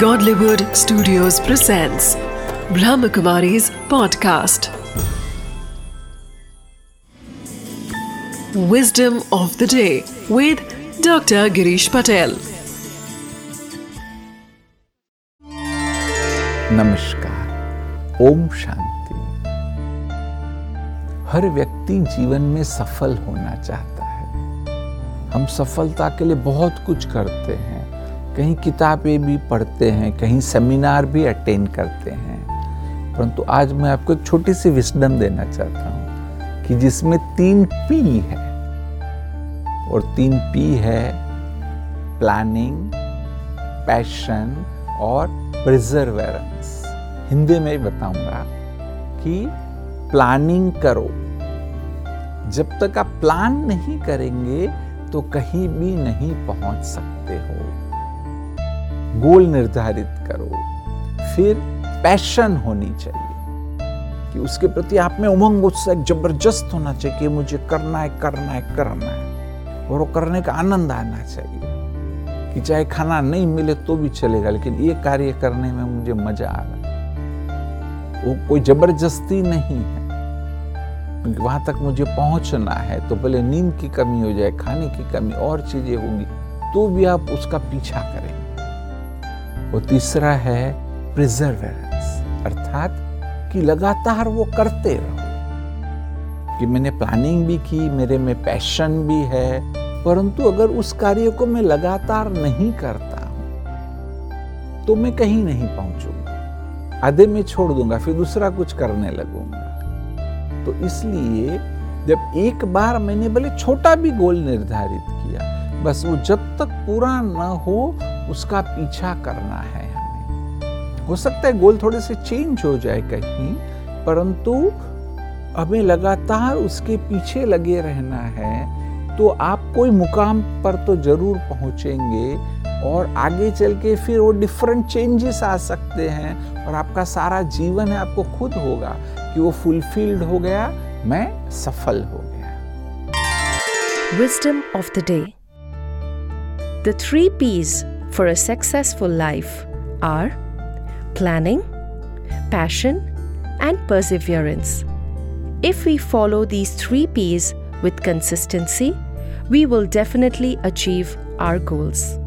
Godlywood Studios presents Brahmakumari's podcast. Wisdom of the day with Dr. Girish Patel. नमस्कार ओम शांति हर व्यक्ति जीवन में सफल होना चाहता है हम सफलता के लिए बहुत कुछ करते हैं कहीं किताबें भी पढ़ते हैं, कहीं सेमिनार भी अटेंड करते हैं। परंतु आज मैं आपको एक छोटी सी विस्डम देना चाहता हूँ कि जिसमें तीन पी है। और तीन पी है प्लानिंग पैशन और प्रिजर्वेरेंस हिंदी में बताऊँगा कि प्लानिंग करो। जब तक आप प्लान नहीं करेंगे तो कहीं भी नहीं पहुँच सकते हो। गोल निर्धारित करो। फिर पैशन होनी चाहिए कि उसके प्रति आप में उमंग उत्साह ज़बरदस्त होना चाहिए कि मुझे करना है करना है करना है। और वो करने का आनंद आना चाहिए कि चाहे खाना नहीं मिले तो भी चलेगा, लेकिन ये कार्य करने में मुझे मज़ा आ रहा है। वो कोई ज़बरदस्ती नहीं है। वहाँ तक मुझे पहुँचना है तो पहले नींद की कमी हो जाए, खाने की कमी, और चीज़ें होंगी तो भी आप उसका पीछा करें। वो तीसरा है प्रिजर्वेरेंस अर्थात कि लगातार वो करते रहो। कि मैंने प्लानिंग भी की, मेरे में पैशन भी है, परंतु अगर उस कार्य को मैं लगातार नहीं करता हूँ तो मैं कहीं नहीं पहुंचूँगा। आधे में छोड़ दूँगा, फिर दूसरा कुछ करने लगूँगा। तो इसलिए जब एक बार मैंने भले छोटा भी गोल निर्धारित किया, बस वो जब तक पूरा न हो उसका पीछा करना है हमें। हो सकता है गोल थोड़े से चेंज हो जाए कहीं, परंतु हमें लगातार उसके पीछे लगे रहना है तो आप कोई मुकाम पर तो ज़रूर पहुँचेंगे और आगे चल के फिर वो डिफरेंट चेंजेस आ सकते हैं और आपका सारा जीवन है आपको खुद होगा कि वो फुलफिल्ड हो गया, मैं सफल हो गया। Wisdom of the day the three P's for a successful life are planning, passion, and perseverance. If we follow these three P's with consistency, we will definitely achieve our goals.